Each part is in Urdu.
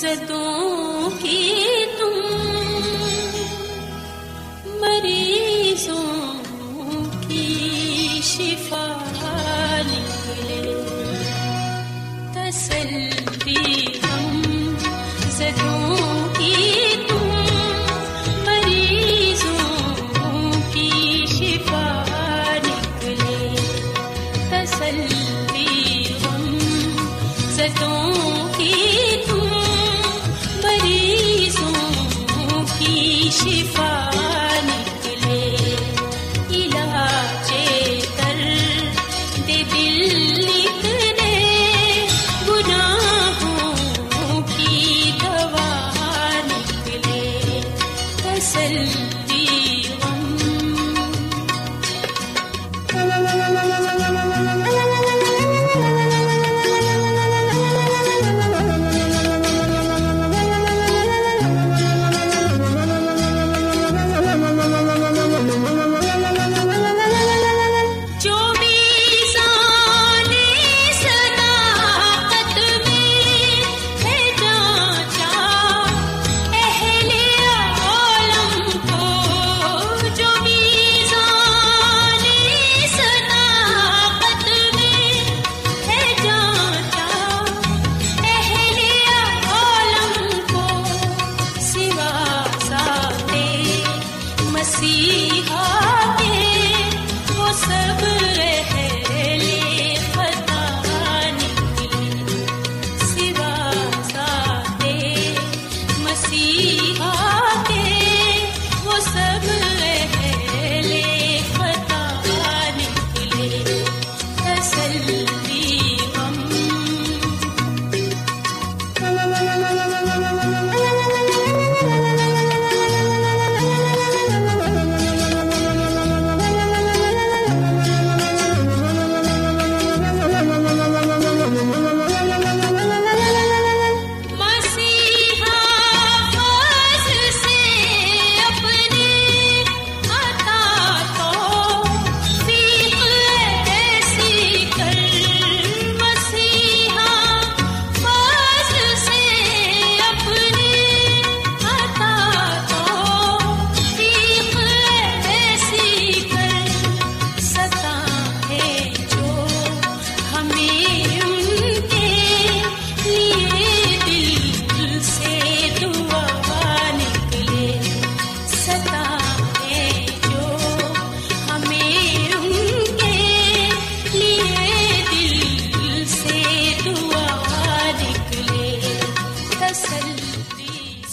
زدوں کی تم مریضوں کی شفا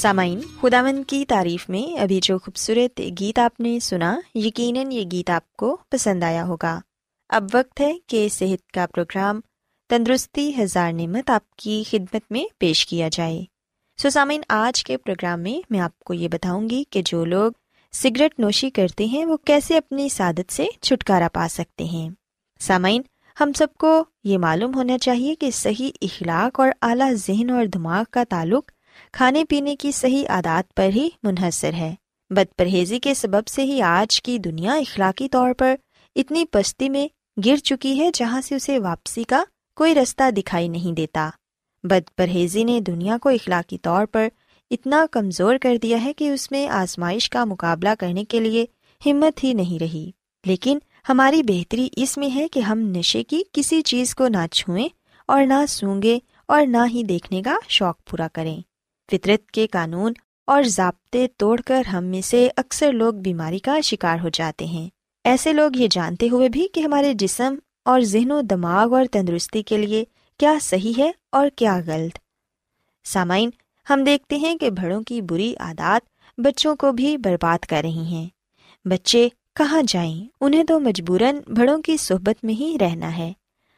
سامعین، خداوند کی تعریف میں ابھی جو خوبصورت گیت آپ نے سنا، یقیناً یہ گیت آپ کو پسند آیا ہوگا۔ اب وقت ہے کہ صحت کا پروگرام تندرستی ہزار نعمت آپ کی خدمت میں پیش کیا جائے۔ سو سامعین، آج کے پروگرام میں میں آپ کو یہ بتاؤں گی کہ جو لوگ سگریٹ نوشی کرتے ہیں، وہ کیسے اپنی سعادت سے چھٹکارا پا سکتے ہیں۔ سامعین، ہم سب کو یہ معلوم ہونا چاہیے کہ صحیح اخلاق اور اعلیٰ ذہن اور دماغ کا تعلق کھانے پینے کی صحیح عادات پر ہی منحصر ہے۔ بد پرہیزی کے سبب سے ہی آج کی دنیا اخلاقی طور پر اتنی پستی میں گر چکی ہے جہاں سے اسے واپسی کا کوئی رستہ دکھائی نہیں دیتا۔ بد پرہیزی نے دنیا کو اخلاقی طور پر اتنا کمزور کر دیا ہے کہ اس میں آزمائش کا مقابلہ کرنے کے لیے ہمت ہی نہیں رہی۔ لیکن ہماری بہتری اس میں ہے کہ ہم نشے کی کسی چیز کو نہ چھوئیں اور نہ سونگے اور نہ ہی دیکھنے کا شوق پورا کریں۔ فطرت کے قانون اور ضابطے توڑ کر ہم میں سے اکثر لوگ بیماری کا شکار ہو جاتے ہیں۔ ایسے لوگ یہ جانتے ہوئے بھی کہ ہمارے جسم اور ذہن و دماغ اور تندرستی کے لیے کیا صحیح ہے اور کیا غلط۔ سامعین، ہم دیکھتے ہیں کہ بڑوں کی بری عادات بچوں کو بھی برباد کر رہی ہیں۔ بچے کہاں جائیں؟ انہیں تو مجبوراً بڑوں کی صحبت میں ہی رہنا ہے۔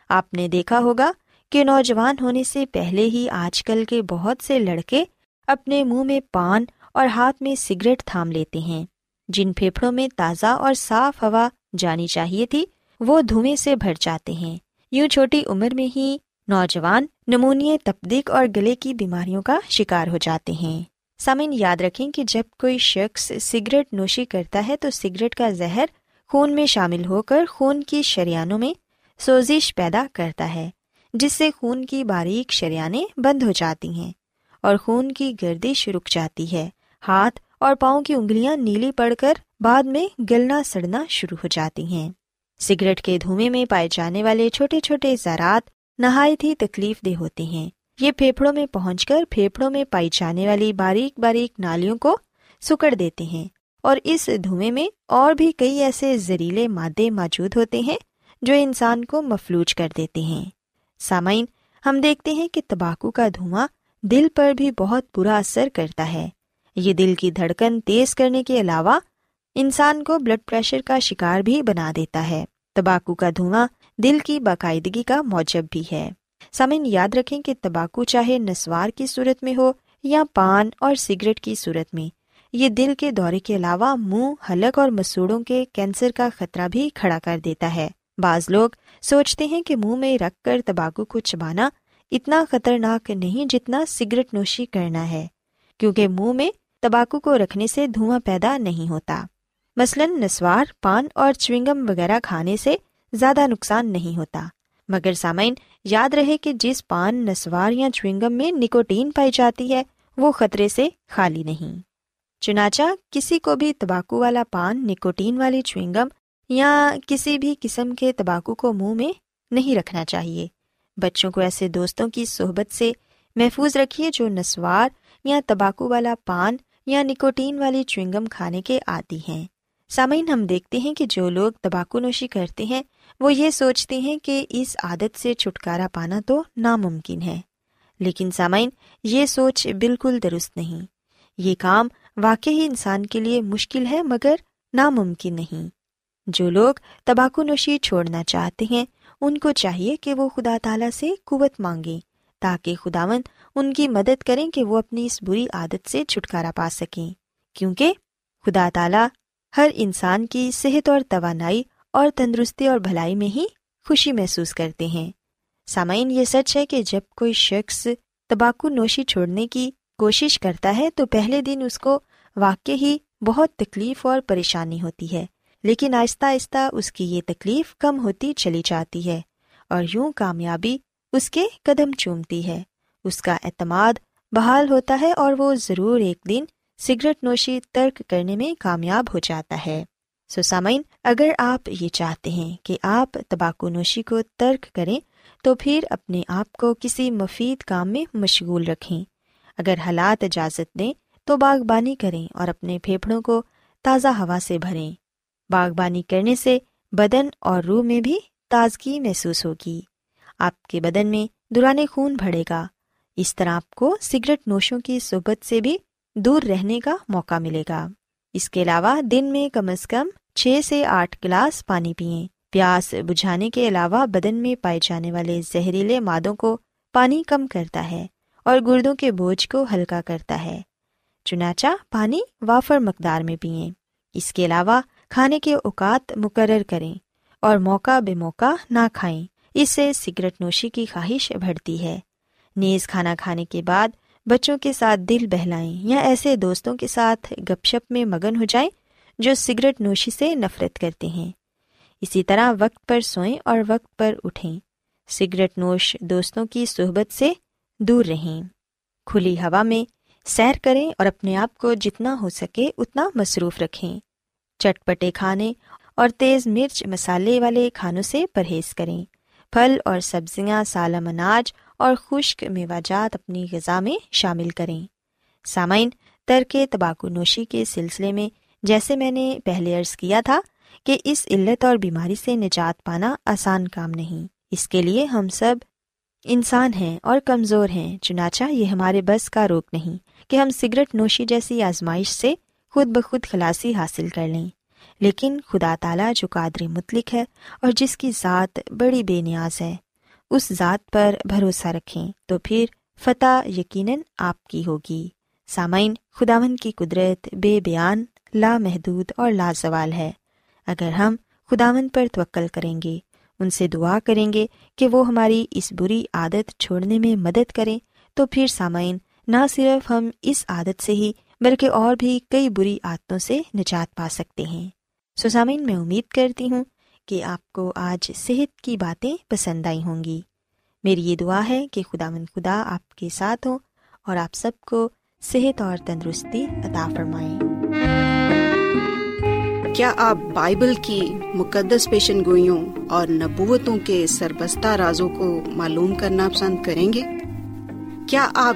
آپ نے دیکھا ہوگا کہ نوجوان ہونے سے پہلے ہی آج کل کے بہت سے لڑکے اپنے منہ میں پان اور ہاتھ میں سگریٹ تھام لیتے ہیں۔ جن پھیپھڑوں میں تازہ اور صاف ہوا جانی چاہیے تھی، وہ دھویں سے بھر جاتے ہیں۔ یوں چھوٹی عمر میں ہی نوجوان نمونیے تپدیق اور گلے کی بیماریوں کا شکار ہو جاتے ہیں۔ سامن یاد رکھیں کہ جب کوئی شخص سگریٹ نوشی کرتا ہے تو سگریٹ کا زہر خون میں شامل ہو کر خون کی شریانوں میں سوزش پیدا کرتا ہے، جس سے خون کی باریک شریانیں بند ہو جاتی ہیں۔ اور خون کی گردش رک جاتی ہے۔ ہاتھ اور پاؤں کی انگلیاں نیلی پڑ کر بعد میں گلنا سڑنا شروع ہو جاتی ہیں۔ سگریٹ کے دھوئیں میں پائے جانے والے چھوٹے چھوٹے زراعت نہایت ہی تکلیف دہ ہوتے ہیں۔ یہ پھیپھڑوں میں پہنچ کر پھیپھڑوں میں پائی جانے والی باریک باریک نالیوں کو سکڑ دیتے ہیں اور اس دھوئیں میں اور بھی کئی ایسے زہریلے مادے موجود ہوتے ہیں جو انسان کو مفلوج کر دیتے ہیں۔ سامعین، ہم دیکھتے ہیں کہ تمباکو کا دھواں دل پر بھی بہت برا اثر کرتا ہے۔ یہ دل کی دھڑکن تیز کرنے کے علاوہ انسان کو بلڈ پریشر کا شکار بھی بنا دیتا ہے۔ تمباکو کا دھواں دل کی باقاعدگی کا موجب بھی ہے۔ سمن یاد رکھیں کہ تمباکو چاہے نسوار کی صورت میں ہو یا پان اور سگریٹ کی صورت میں، یہ دل کے دورے کے علاوہ منہ، حلق اور مسوڑوں کے کینسر کا خطرہ بھی کھڑا کر دیتا ہے۔ بعض لوگ سوچتے ہیں کہ منہ میں رکھ کر تمباکو کو چبانا اتنا خطرناک نہیں جتنا سگریٹ نوشی کرنا ہے، کیونکہ منہ میں تمباکو کو رکھنے سے دھواں پیدا نہیں ہوتا۔ مثلاً نسوار، پان اور چوئنگم وغیرہ کھانے سے زیادہ نقصان نہیں ہوتا۔ مگر سامعین، یاد رہے کہ جس پان، نسوار یا چوئنگم میں نکوٹین پائی جاتی ہے، وہ خطرے سے خالی نہیں۔ چنانچہ، کسی کو بھی تمباکو والا پان، نکوٹین والی چوئنگم یا کسی بھی قسم کے تمباکو کو منہ میں نہیں رکھنا چاہیے۔ بچوں کو ایسے دوستوں کی صحبت سے محفوظ رکھیے جو نسوار یا تمباکو والا پان یا نکوٹین والی چوئنگم کھانے کے عادی ہیں۔ سامعین، ہم دیکھتے ہیں کہ جو لوگ تمباکو نوشی کرتے ہیں، وہ یہ سوچتے ہیں کہ اس عادت سے چھٹکارا پانا تو ناممکن ہے۔ لیکن سامعین، یہ سوچ بالکل درست نہیں۔ یہ کام واقعی انسان کے لیے مشکل ہے مگر ناممکن نہیں۔ جو لوگ تمباکو نوشی چھوڑنا چاہتے ہیں ان کو چاہیے کہ وہ خدا تعالیٰ سے قوت مانگیں تاکہ خداون ان کی مدد کریں کہ وہ اپنی اس بری عادت سے چھٹکارا پا سکیں۔ کیونکہ خدا تعالیٰ ہر انسان کی صحت اور توانائی اور تندرستی اور بھلائی میں ہی خوشی محسوس کرتے ہیں۔ سامعین، یہ سچ ہے کہ جب کوئی شخص تمباکو نوشی چھوڑنے کی کوشش کرتا ہے، تو پہلے دن اس کو واقع ہی بہت تکلیف اور پریشانی ہوتی ہے۔ لیکن آہستہ آہستہ اس کی یہ تکلیف کم ہوتی چلی جاتی ہے اور یوں کامیابی اس کے قدم چومتی ہے۔ اس کا اعتماد بحال ہوتا ہے اور وہ ضرور ایک دن سگریٹ نوشی ترک کرنے میں کامیاب ہو جاتا ہے۔ سو سامعین، اگر آپ یہ چاہتے ہیں کہ آپ تمباکو نوشی کو ترک کریں، تو پھر اپنے آپ کو کسی مفید کام میں مشغول رکھیں۔ اگر حالات اجازت دیں، تو باغبانی کریں اور اپنے پھیپھڑوں کو تازہ ہوا سے بھریں۔ باغبانی کرنے سے بدن اور روح میں بھی تازگی محسوس ہوگی۔ آپ کے بدن میں دوران خون بڑھے گا۔ اس طرح آپ کو سگریٹ نوشوں کی صحبت سے بھی دور رہنے کا موقع ملے گا۔ اس کے علاوہ دن میں کم از کم چھ سے آٹھ گلاس پانی پئیں۔ پیاس بجھانے کے علاوہ بدن میں پائے جانے والے زہریلے مادوں کو پانی کم کرتا ہے اور گردوں کے بوجھ کو ہلکا کرتا ہے۔ چنانچہ پانی وافر مقدار میں پئیں۔ اس کے علاوہ کھانے کے اوقات مقرر کریں اور موقع بے موقع نہ کھائیں۔ اس سے سگریٹ نوشی کی خواہش بڑھتی ہے۔ نیز کھانا کھانے کے بعد بچوں کے ساتھ دل بہلائیں یا ایسے دوستوں کے ساتھ گپ شپ میں مگن ہو جائیں جو سگریٹ نوشی سے نفرت کرتے ہیں۔ اسی طرح وقت پر سوئیں اور وقت پر اٹھیں۔ سگریٹ نوش دوستوں کی صحبت سے دور رہیں۔ کھلی ہوا میں سیر کریں اور اپنے آپ کو جتنا ہو سکے اتنا مصروف رکھیں۔ چٹپٹے کھانے اور تیز مرچ مسالے والے کھانوں سے پرہیز کریں۔ پھل اور سبزیاں سالم اناج اور خشک میوہ جات اپنی غذا میں شامل کریں۔ سامعین، ترک تباکو نوشی کے سلسلے میں جیسے میں نے پہلے عرض کیا تھا کہ اس علت اور بیماری سے نجات پانا آسان کام نہیں۔ اس کے لیے ہم سب انسان ہیں اور کمزور ہیں، چنانچہ یہ ہمارے بس کا روک نہیں کہ ہم سگریٹ نوشی جیسی آزمائش سے خود بخود خلاصی حاصل کر لیں۔ لیکن خدا تعالیٰ جو قادر مطلق ہے اور جس کی ذات بڑی بے نیاز ہے، اس ذات پر بھروسہ رکھیں تو پھر فتح یقیناً آپ کی ہوگی۔ سامعین خداون کی قدرت بے بیان، لامحدود اور لازوال ہے۔ اگر ہم خداون پر توکل کریں گے، ان سے دعا کریں گے کہ وہ ہماری اس بری عادت چھوڑنے میں مدد کریں، تو پھر سامعین، نہ صرف ہم اس عادت سے ہی بلکہ اور بھی کئی بری عادتوں سے نجات پا سکتے ہیں۔ سو میں امید کرتی ہوں کہ آپ کو آج صحت کی باتیں پسند آئی ہوں گی۔ میری یہ دعا ہے کہ خدا مند خدا آپ کے ساتھ ہوں اور آپ سب کو صحت اور تندرستی عطا فرمائیں کیا آپ بائبل کی مقدس پیشن گوئیوں اور نبوتوں کے سربستہ رازوں کو معلوم کرنا پسند کریں گے؟ کیا آپ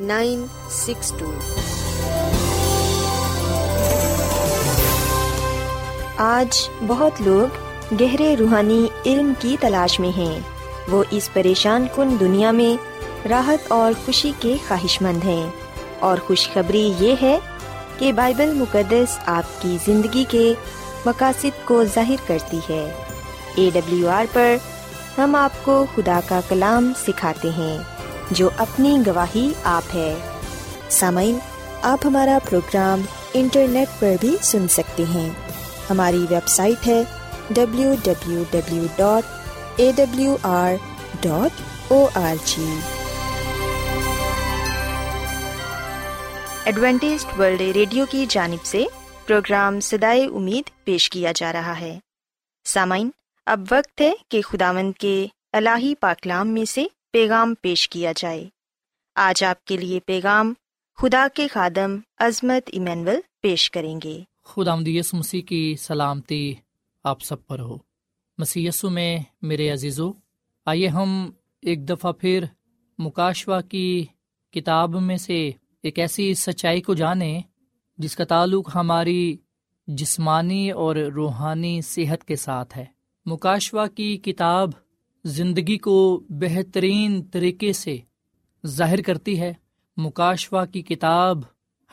nine six two. آج بہت لوگ گہرے روحانی علم کی تلاش میں ہیں۔ وہ اس پریشان کن دنیا میں راحت اور خوشی کے خواہش مند ہیں۔ اور خوشخبری یہ ہے کہ بائبل مقدس آپ کی زندگی کے مقاصد کو ظاہر کرتی ہے۔ اے ڈبلیو آر پر ہم آپ کو خدا کا کلام سکھاتے ہیں۔ جو اپنی گواہی آپ ہے۔ سامعین، آپ ہمارا پروگرام انٹرنیٹ پر بھی سن سکتے ہیں۔ ہماری ویب سائٹ ہے W W W dot A W R dot O R G Adventist World Radio کی جانب سے پروگرام سدائے امید پیش کیا جا رہا ہے۔ سامعین، اب وقت ہے کہ خداوند کے الہی پاکلام میں سے پیغام پیش کیا جائے۔ آج آپ کے لیے پیغام خدا کے خادم عظمت ایمینول پیش کریں گے۔ خدا یس مسیح کی سلامتی آپ سب پر ہو۔ مسی میں میرے عزیزو، آئیے ہم ایک دفعہ پھر مکاشوا کی کتاب میں سے ایک ایسی سچائی کو جانیں جس کا تعلق ہماری جسمانی اور روحانی صحت کے ساتھ ہے۔ مکاشوا کی کتاب زندگی کو بہترین طریقے سے ظاہر کرتی ہے۔ مکاشوا کی کتاب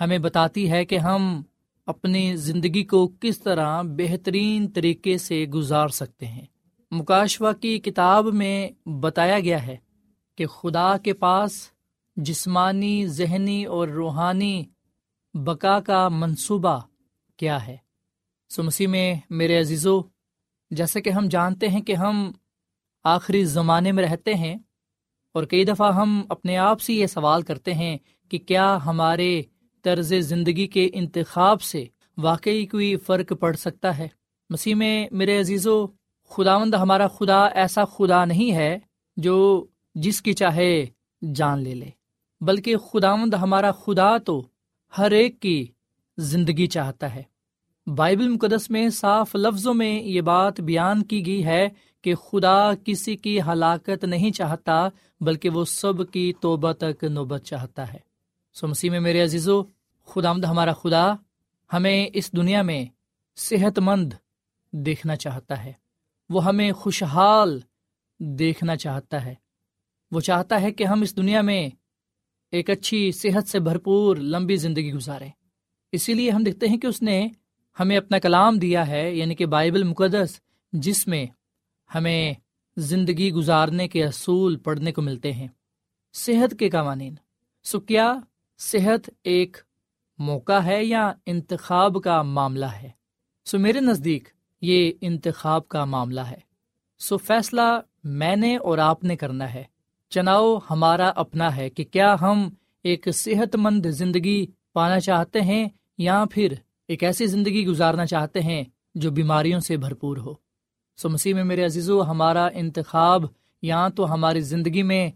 ہمیں بتاتی ہے کہ ہم اپنی زندگی کو کس طرح بہترین طریقے سے گزار سکتے ہیں۔ مکاشوا کی کتاب میں بتایا گیا ہے کہ خدا کے پاس جسمانی، ذہنی اور روحانی بقا کا منصوبہ کیا ہے۔ سو مسیح میں میرے عزیزو جیسے کہ ہم جانتے ہیں کہ ہم آخری زمانے میں رہتے ہیں اور کئی دفعہ ہم اپنے آپ سے یہ سوال کرتے ہیں کہ کیا ہمارے طرز زندگی کے انتخاب سے واقعی کوئی فرق پڑ سکتا ہے؟ مسیح میں میرے عزیز و خداوند ہمارا خدا ایسا خدا نہیں ہے جو جس کی چاہے جان لے لے، بلکہ خداوند ہمارا خدا تو ہر ایک کی زندگی چاہتا ہے۔ بائبل مقدس میں صاف لفظوں میں یہ بات بیان کی گئی ہے کہ خدا کسی کی ہلاکت نہیں چاہتا، بلکہ وہ سب کی توبہ تک نوبت چاہتا ہے۔ سو مسیح میں میرے عزیزو خدا آمد ہمارا خدا ہمیں اس دنیا میں صحت مند دیکھنا چاہتا ہے۔ وہ ہمیں خوشحال دیکھنا چاہتا ہے۔ وہ چاہتا ہے کہ ہم اس دنیا میں ایک اچھی صحت سے بھرپور لمبی زندگی گزاریں۔ اسی لیے ہم دیکھتے ہیں کہ اس نے ہمیں اپنا کلام دیا ہے یعنی کہ بائبل مقدس، جس میں ہمیں زندگی گزارنے کے اصول پڑھنے کو ملتے ہیں۔ صحت کے قوانین۔ سو کیا صحت ایک موقع ہے یا انتخاب کا معاملہ ہے؟ سو میرے نزدیک یہ انتخاب کا معاملہ ہے۔ سو فیصلہ میں نے اور آپ نے کرنا ہے۔ چناؤ ہمارا اپنا ہے کہ کیا ہم ایک صحت مند زندگی پانا چاہتے ہیں یا پھر ایک ایسی زندگی گزارنا چاہتے ہیں جو بیماریوں سے بھرپور ہو۔ سو مسیح میں میرے عزیز و ہمارا انتخاب یا تو ہماری زندگی میں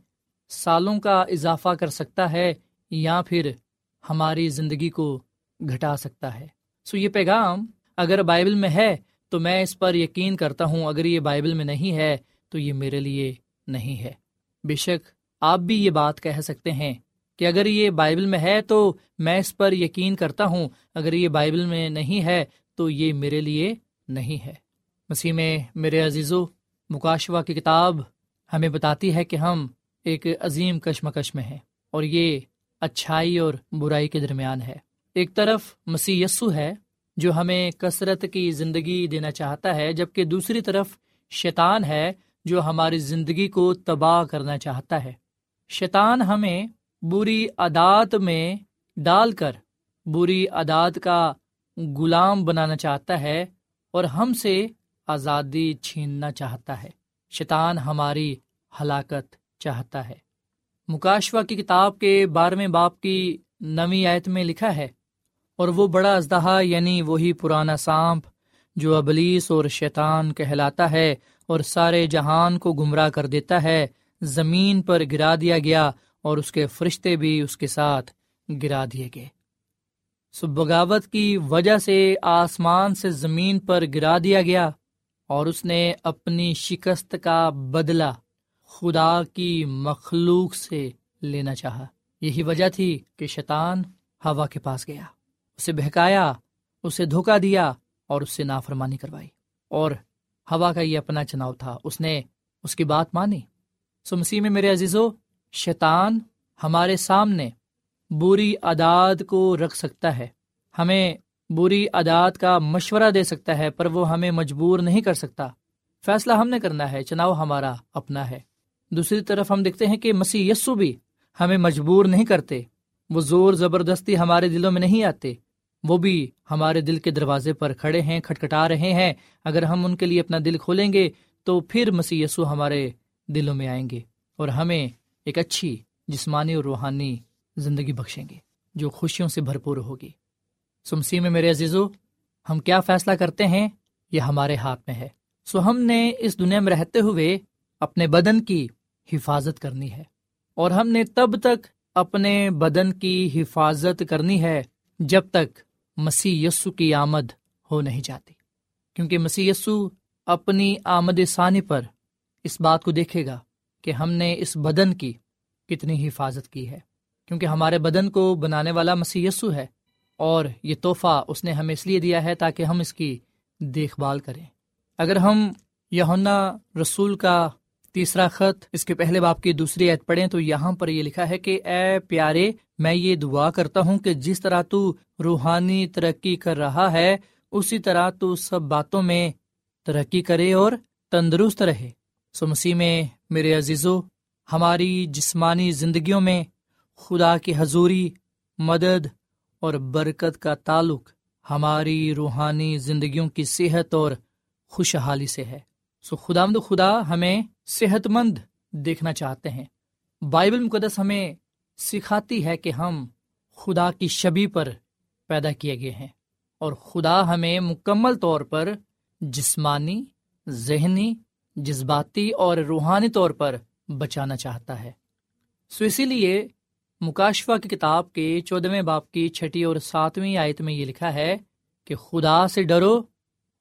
سالوں کا اضافہ کر سکتا ہے یا پھر ہماری زندگی کو گھٹا سکتا ہے۔ سو یہ پیغام اگر بائبل میں ہے تو میں اس پر یقین کرتا ہوں، اگر یہ بائبل میں نہیں ہے تو یہ میرے لیے نہیں ہے۔ بے شک آپ بھی یہ بات کہہ سکتے ہیں کہ اگر یہ بائبل میں ہے تو میں اس پر یقین کرتا ہوں، اگر یہ بائبل میں نہیں ہے تو یہ میرے لیے نہیں ہے۔ مسیح میں میرے عزیز و مکاشوا کی کتاب ہمیں بتاتی ہے کہ ہم ایک عظیم کشمکش میں ہیں اور یہ اچھائی اور برائی کے درمیان ہے۔ ایک طرف مسیح یسو ہے جو ہمیں کثرت کی زندگی دینا چاہتا ہے، جبکہ دوسری طرف شیطان ہے جو ہماری زندگی کو تباہ کرنا چاہتا ہے۔ شیطان ہمیں بری عادات میں ڈال کر بری عادات کا غلام بنانا چاہتا ہے اور ہم سے آزادی چھیننا چاہتا ہے۔ شیطان ہماری ہلاکت چاہتا ہے۔ مکاشوا کی کتاب کے بارہویں باپ کی نوی آیت میں لکھا ہے، اور وہ بڑا ازدہا یعنی وہی پرانا سانپ جو ابلیس اور شیطان کہلاتا ہے اور سارے جہان کو گمراہ کر دیتا ہے، زمین پر گرا دیا گیا اور اس کے فرشتے بھی اس کے ساتھ گرا دیے گئے۔ سو بغاوت کی وجہ سے آسمان سے زمین پر گرا دیا گیا۔ اور اس نے اپنی شکست کا بدلہ خدا کی مخلوق سے لینا چاہا۔ یہی وجہ تھی کہ شیطان ہوا کے پاس گیا۔ اسے بہکایا، اسے دھوکا دیا اور اس سے نافرمانی کروائی۔ اور ہوا کا یہ اپنا چناؤ تھا۔ اس نے اس کی بات مانی۔ سو مسیح میں میرے عزیزو، شیطان ہمارے سامنے بری عادات کو رکھ سکتا ہے۔ ہمیں بری عادات کا مشورہ دے سکتا ہے، پر وہ ہمیں مجبور نہیں کر سکتا۔ فیصلہ ہم نے کرنا ہے، چناؤ ہمارا اپنا ہے۔ دوسری طرف ہم دیکھتے ہیں کہ مسیح یسو بھی ہمیں مجبور نہیں کرتے۔ وہ زور زبردستی ہمارے دلوں میں نہیں آتے۔ وہ بھی ہمارے دل کے دروازے پر کھڑے ہیں، کھٹکھٹا رہے ہیں۔ اگر ہم ان کے لیے اپنا دل کھولیں گے، تو پھر مسیح یسو ہمارے دلوں میں آئیں گے اور ہمیں ایک اچھی جسمانی اور روحانی زندگی بخشیں گے، جو خوشیوں سے بھرپور ہوگی۔ سمسی میں میرے عزیزو، ہم کیا فیصلہ کرتے ہیں؟ یہ ہمارے ہاتھ میں ہے۔ سو ہم نے اس دنیا میں رہتے ہوئے اپنے بدن کی حفاظت کرنی ہے۔ اور ہم نے تب تک اپنے بدن کی حفاظت کرنی ہے جب تک مسیح یسو کی آمد ہو نہیں جاتی۔ کیونکہ مسیح یسو اپنی آمد ثانی پر اس بات کو دیکھے گا کہ ہم نے اس بدن کی کتنی حفاظت کی ہے۔ کیونکہ ہمارے بدن کو بنانے والا مسیح یسو ہے۔ اور یہ تحفہ اس نے ہمیں اس لیے دیا ہے تاکہ ہم اس کی دیکھ بھال کریں۔ اگر ہم یونا رسول کا تیسرا خط اس کے پہلے باپ کی دوسری عید پڑھیں تو یہاں پر یہ لکھا ہے کہ، اے پیارے، میں یہ دعا کرتا ہوں کہ جس طرح تو روحانی ترقی کر رہا ہے، اسی طرح تو سب باتوں میں ترقی کرے اور تندرست رہے۔ سو مسیح میں، میرے عزیزو، ہماری جسمانی زندگیوں میں خدا کی حضوری، مدد اور برکت کا تعلق ہماری روحانی زندگیوں کی صحت اور خوشحالی سے ہے۔ سو خدا مد خدا ہمیں صحت مند دیکھنا چاہتے ہیں۔ بائبل مقدس ہمیں سکھاتی ہے کہ ہم خدا کی شبی پر پیدا کیے گئے ہیں اور خدا ہمیں مکمل طور پر جسمانی، ذہنی، جذباتی اور روحانی طور پر بچانا چاہتا ہے۔ سو اسی لیے مکاشفہ کی کتاب کے چودھویں باپ کی چھٹی اور ساتویں آیت میں یہ لکھا ہے کہ خدا سے ڈرو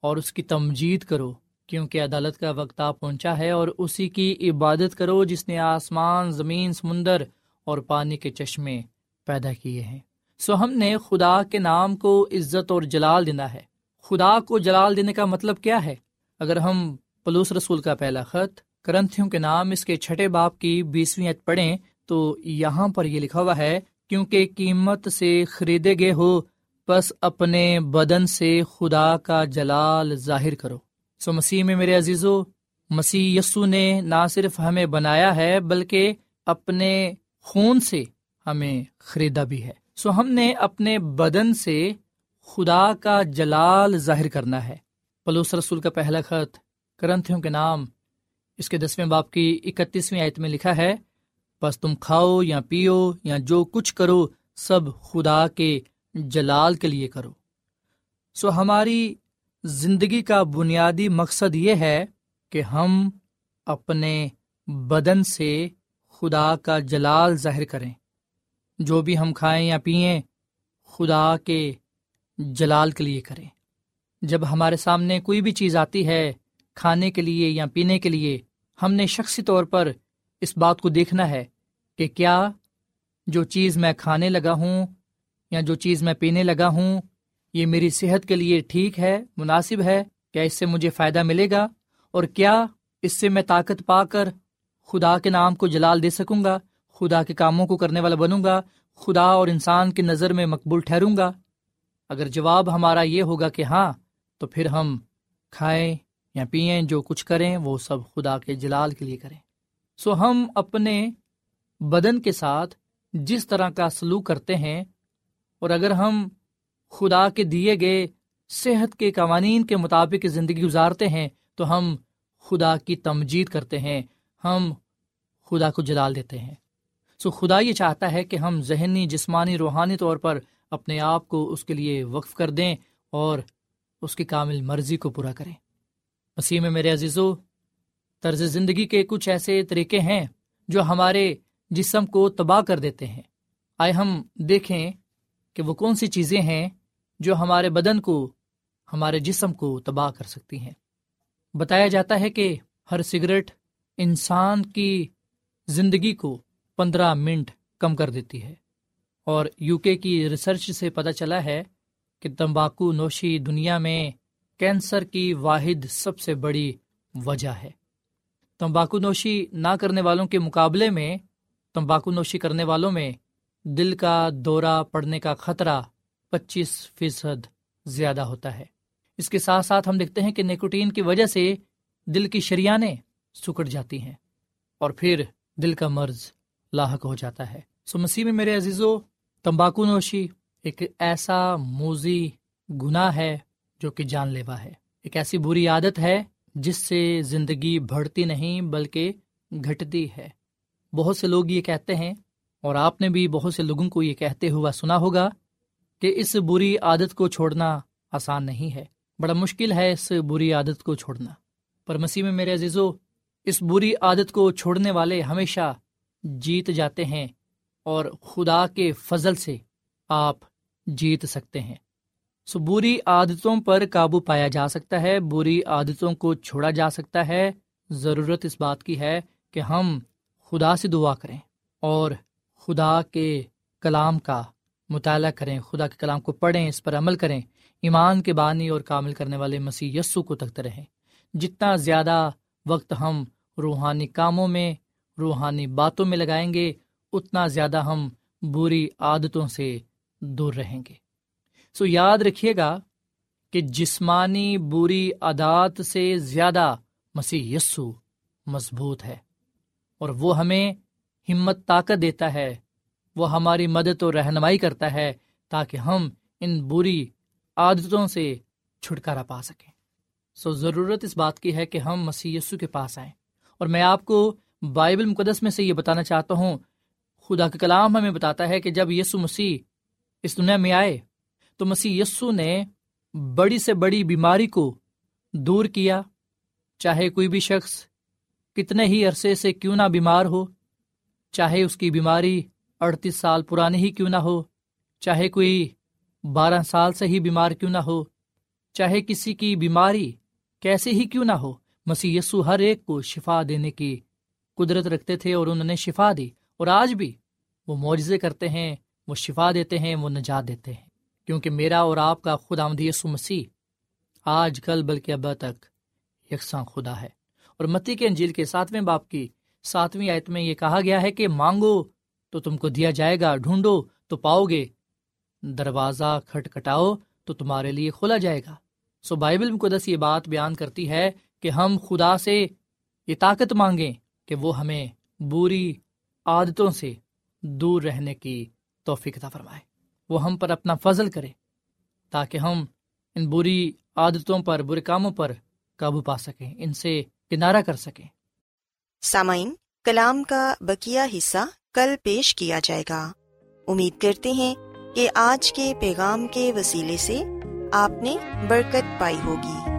اور اس کی تمجید کرو، کیونکہ عدالت کا وقت آ پہنچا ہے اور اسی کی عبادت کرو جس نے آسمان، زمین، سمندر اور پانی کے چشمے پیدا کیے ہیں۔ سو ہم نے خدا کے نام کو عزت اور جلال دینا ہے۔ خدا کو جلال دینے کا مطلب کیا ہے؟ اگر ہم پلوس رسول کا پہلا خط، کرنتھیوں کے نام اس کے چھٹے باپ کی بیسویں پڑھیں تو یہاں پر یہ لکھا ہوا ہے، کیونکہ قیمت سے خریدے گئے ہو بس اپنے بدن سے خدا کا جلال ظاہر کرو۔ سو مسیح میں میرے عزیزو، مسیح یسو نے نہ صرف ہمیں بنایا ہے، بلکہ اپنے خون سے ہمیں خریدا بھی ہے۔ سو ہم نے اپنے بدن سے خدا کا جلال ظاہر کرنا ہے۔ پلوس رسول کا پہلا خط، کرنتھیوں کے نام، اس کے دسویں باپ کی اکتیسویں آیت میں لکھا ہے بس تم کھاؤ یا پیو یا جو کچھ کرو، سب خدا کے جلال کے لیے کرو۔ سو ہماری زندگی کا بنیادی مقصد یہ ہے کہ ہم اپنے بدن سے خدا کا جلال ظاہر کریں۔ جو بھی ہم کھائیں یا پئیں خدا کے جلال کے لیے کریں۔ جب ہمارے سامنے کوئی بھی چیز آتی ہے، کھانے کے لیے یا پینے کے لیے، ہم نے شخصی طور پر اس بات کو دیکھنا ہے کہ کیا جو چیز میں کھانے لگا ہوں یا جو چیز میں پینے لگا ہوں، یہ میری صحت کے لیے ٹھیک ہے، مناسب ہے، کیا اس سے مجھے فائدہ ملے گا؟ اور کیا اس سے میں طاقت پا کر خدا کے نام کو جلال دے سکوں گا، خدا کے کاموں کو کرنے والا بنوں گا، خدا اور انسان کی نظر میں مقبول ٹھہروں گا؟ اگر جواب ہمارا یہ ہوگا کہ ہاں تو پھر ہم کھائیں یا پئیں، جو کچھ کریں، وہ سب خدا کے جلال کے لیے کریں۔ سو ہم اپنے بدن کے ساتھ جس طرح کا سلوک کرتے ہیں، اور اگر ہم خدا کے دیے گئے صحت کے قوانین کے مطابق زندگی گزارتے ہیں، تو ہم خدا کی تمجید کرتے ہیں، ہم خدا کو جلال دیتے ہیں۔ سو خدا یہ چاہتا ہے کہ ہم ذہنی، جسمانی، روحانی طور پر اپنے آپ کو اس کے لیے وقف کر دیں اور اس کی کامل مرضی کو پورا کریں۔ مسیح میں میرے عزیزو طرز زندگی کے کچھ ایسے طریقے ہیں جو ہمارے جسم کو تباہ کر دیتے ہیں۔ آئے ہم دیکھیں کہ وہ کون سی چیزیں ہیں جو ہمارے بدن کو، ہمارے جسم کو تباہ کر سکتی ہیں۔ بتایا جاتا ہے کہ ہر سگریٹ انسان کی زندگی کو پندرہ منٹ کم کر دیتی ہے۔ اور یو کے کی ریسرچ سے پتہ چلا ہے کہ تمباکو نوشی دنیا میں کینسر کی واحد سب سے بڑی وجہ ہے۔ تمباکو نوشی نہ کرنے والوں کے مقابلے میں تمباکو نوشی کرنے والوں میں دل کا دورہ پڑنے کا خطرہ پچیس فیصد زیادہ ہوتا ہے۔ اس کے ساتھ ساتھ ہم دیکھتے ہیں کہ نیکوٹین کی وجہ سے دل کی شریانیں سکڑ جاتی ہیں اور پھر دل کا مرض لاحق ہو جاتا ہے۔ سو مسیح میں میرے عزیزو تمباکو نوشی ایک ایسا موزی گناہ ہے جو کہ جان لیوا ہے۔ ایک ایسی بری عادت ہے جس سے زندگی بڑھتی نہیں بلکہ گھٹتی ہے۔ بہت سے لوگ یہ کہتے ہیں، اور آپ نے بھی بہت سے لوگوں کو یہ کہتے ہوا سنا ہوگا، کہ اس بری عادت کو چھوڑنا آسان نہیں ہے۔ بڑا مشکل ہے اس بری عادت کو چھوڑنا۔ پر مسیح میں میرے عزیزو، اس بری عادت کو چھوڑنے والے ہمیشہ جیت جاتے ہیں، اور خدا کے فضل سے آپ جیت سکتے ہیں۔ سو بری عادتوں پر قابو پایا جا سکتا ہے، بری عادتوں کو چھوڑا جا سکتا ہے۔ ضرورت اس بات کی ہے کہ ہم خدا سے دعا کریں اور خدا کے کلام کا مطالعہ کریں، خدا کے کلام کو پڑھیں، اس پر عمل کریں، ایمان کے بانی اور کامل کرنے والے مسیح یسو کو تکتے رہیں۔ جتنا زیادہ وقت ہم روحانی کاموں میں، روحانی باتوں میں لگائیں گے، اتنا زیادہ ہم بری عادتوں سے دور رہیں گے۔ سو یاد رکھیے گا کہ جسمانی بری عادات سے زیادہ مسیح یسو مضبوط ہے اور وہ ہمیں ہمت طاقت دیتا ہے، وہ ہماری مدد اور رہنمائی کرتا ہے تاکہ ہم ان بری عادتوں سے چھٹکارا پا سکیں۔ سو ضرورت اس بات کی ہے کہ ہم مسیح یسو کے پاس آئیں۔ اور میں آپ کو بائبل مقدس میں سے یہ بتانا چاہتا ہوں، خدا کا کلام ہمیں بتاتا ہے کہ جب یسو مسیح اس دنیا میں آئے تو مسیح یسو نے بڑی سے بڑی بیماری کو دور کیا۔ چاہے کوئی بھی شخص کتنے ہی عرصے سے کیوں نہ بیمار ہو، چاہے اس کی بیماری اڑتیس سال پرانی ہی کیوں نہ ہو، چاہے کوئی بارہ سال سے ہی بیمار کیوں نہ ہو، چاہے کسی کی بیماری کیسے ہی کیوں نہ ہو مسی یسو ہر ایک کو شفا دینے کی قدرت رکھتے تھے اور انہوں نے شفا دی۔ اور آج بھی وہ معجزے کرتے ہیں، وہ شفا دیتے ہیں، وہ نجات دیتے ہیں۔ کیونکہ میرا اور آپ کا خدا یسو مسیح آج کل بلکہ ابا تک یکساں خدا ہے۔ اور متی کے انجیل کے ساتویں باپ کی ساتویں آیت میں یہ کہا گیا ہے کہ مانگو تو تم کو دیا جائے گا، ڈھونڈو تو پاؤ گے، دروازہ کھٹکھٹاؤ تو تمہارے لیے کھولا جائے گا۔ سو بائبل مقدس یہ بات بیان کرتی ہے کہ ہم خدا سے یہ طاقت مانگیں کہ وہ ہمیں بری عادتوں سے دور رہنے کی توفیق عطا فرمائے۔ وہ ہم پر اپنا فضل کرے، تاکہ ہم ان بری عادتوں پر، برے کاموں پر قابو پا سکیں، ان سے کنارہ کر سکیں۔ سامعین، کلام کا بکیا حصہ کل پیش کیا جائے گا۔ امید کرتے ہیں کہ آج کے پیغام کے وسیلے سے آپ نے برکت پائی ہوگی۔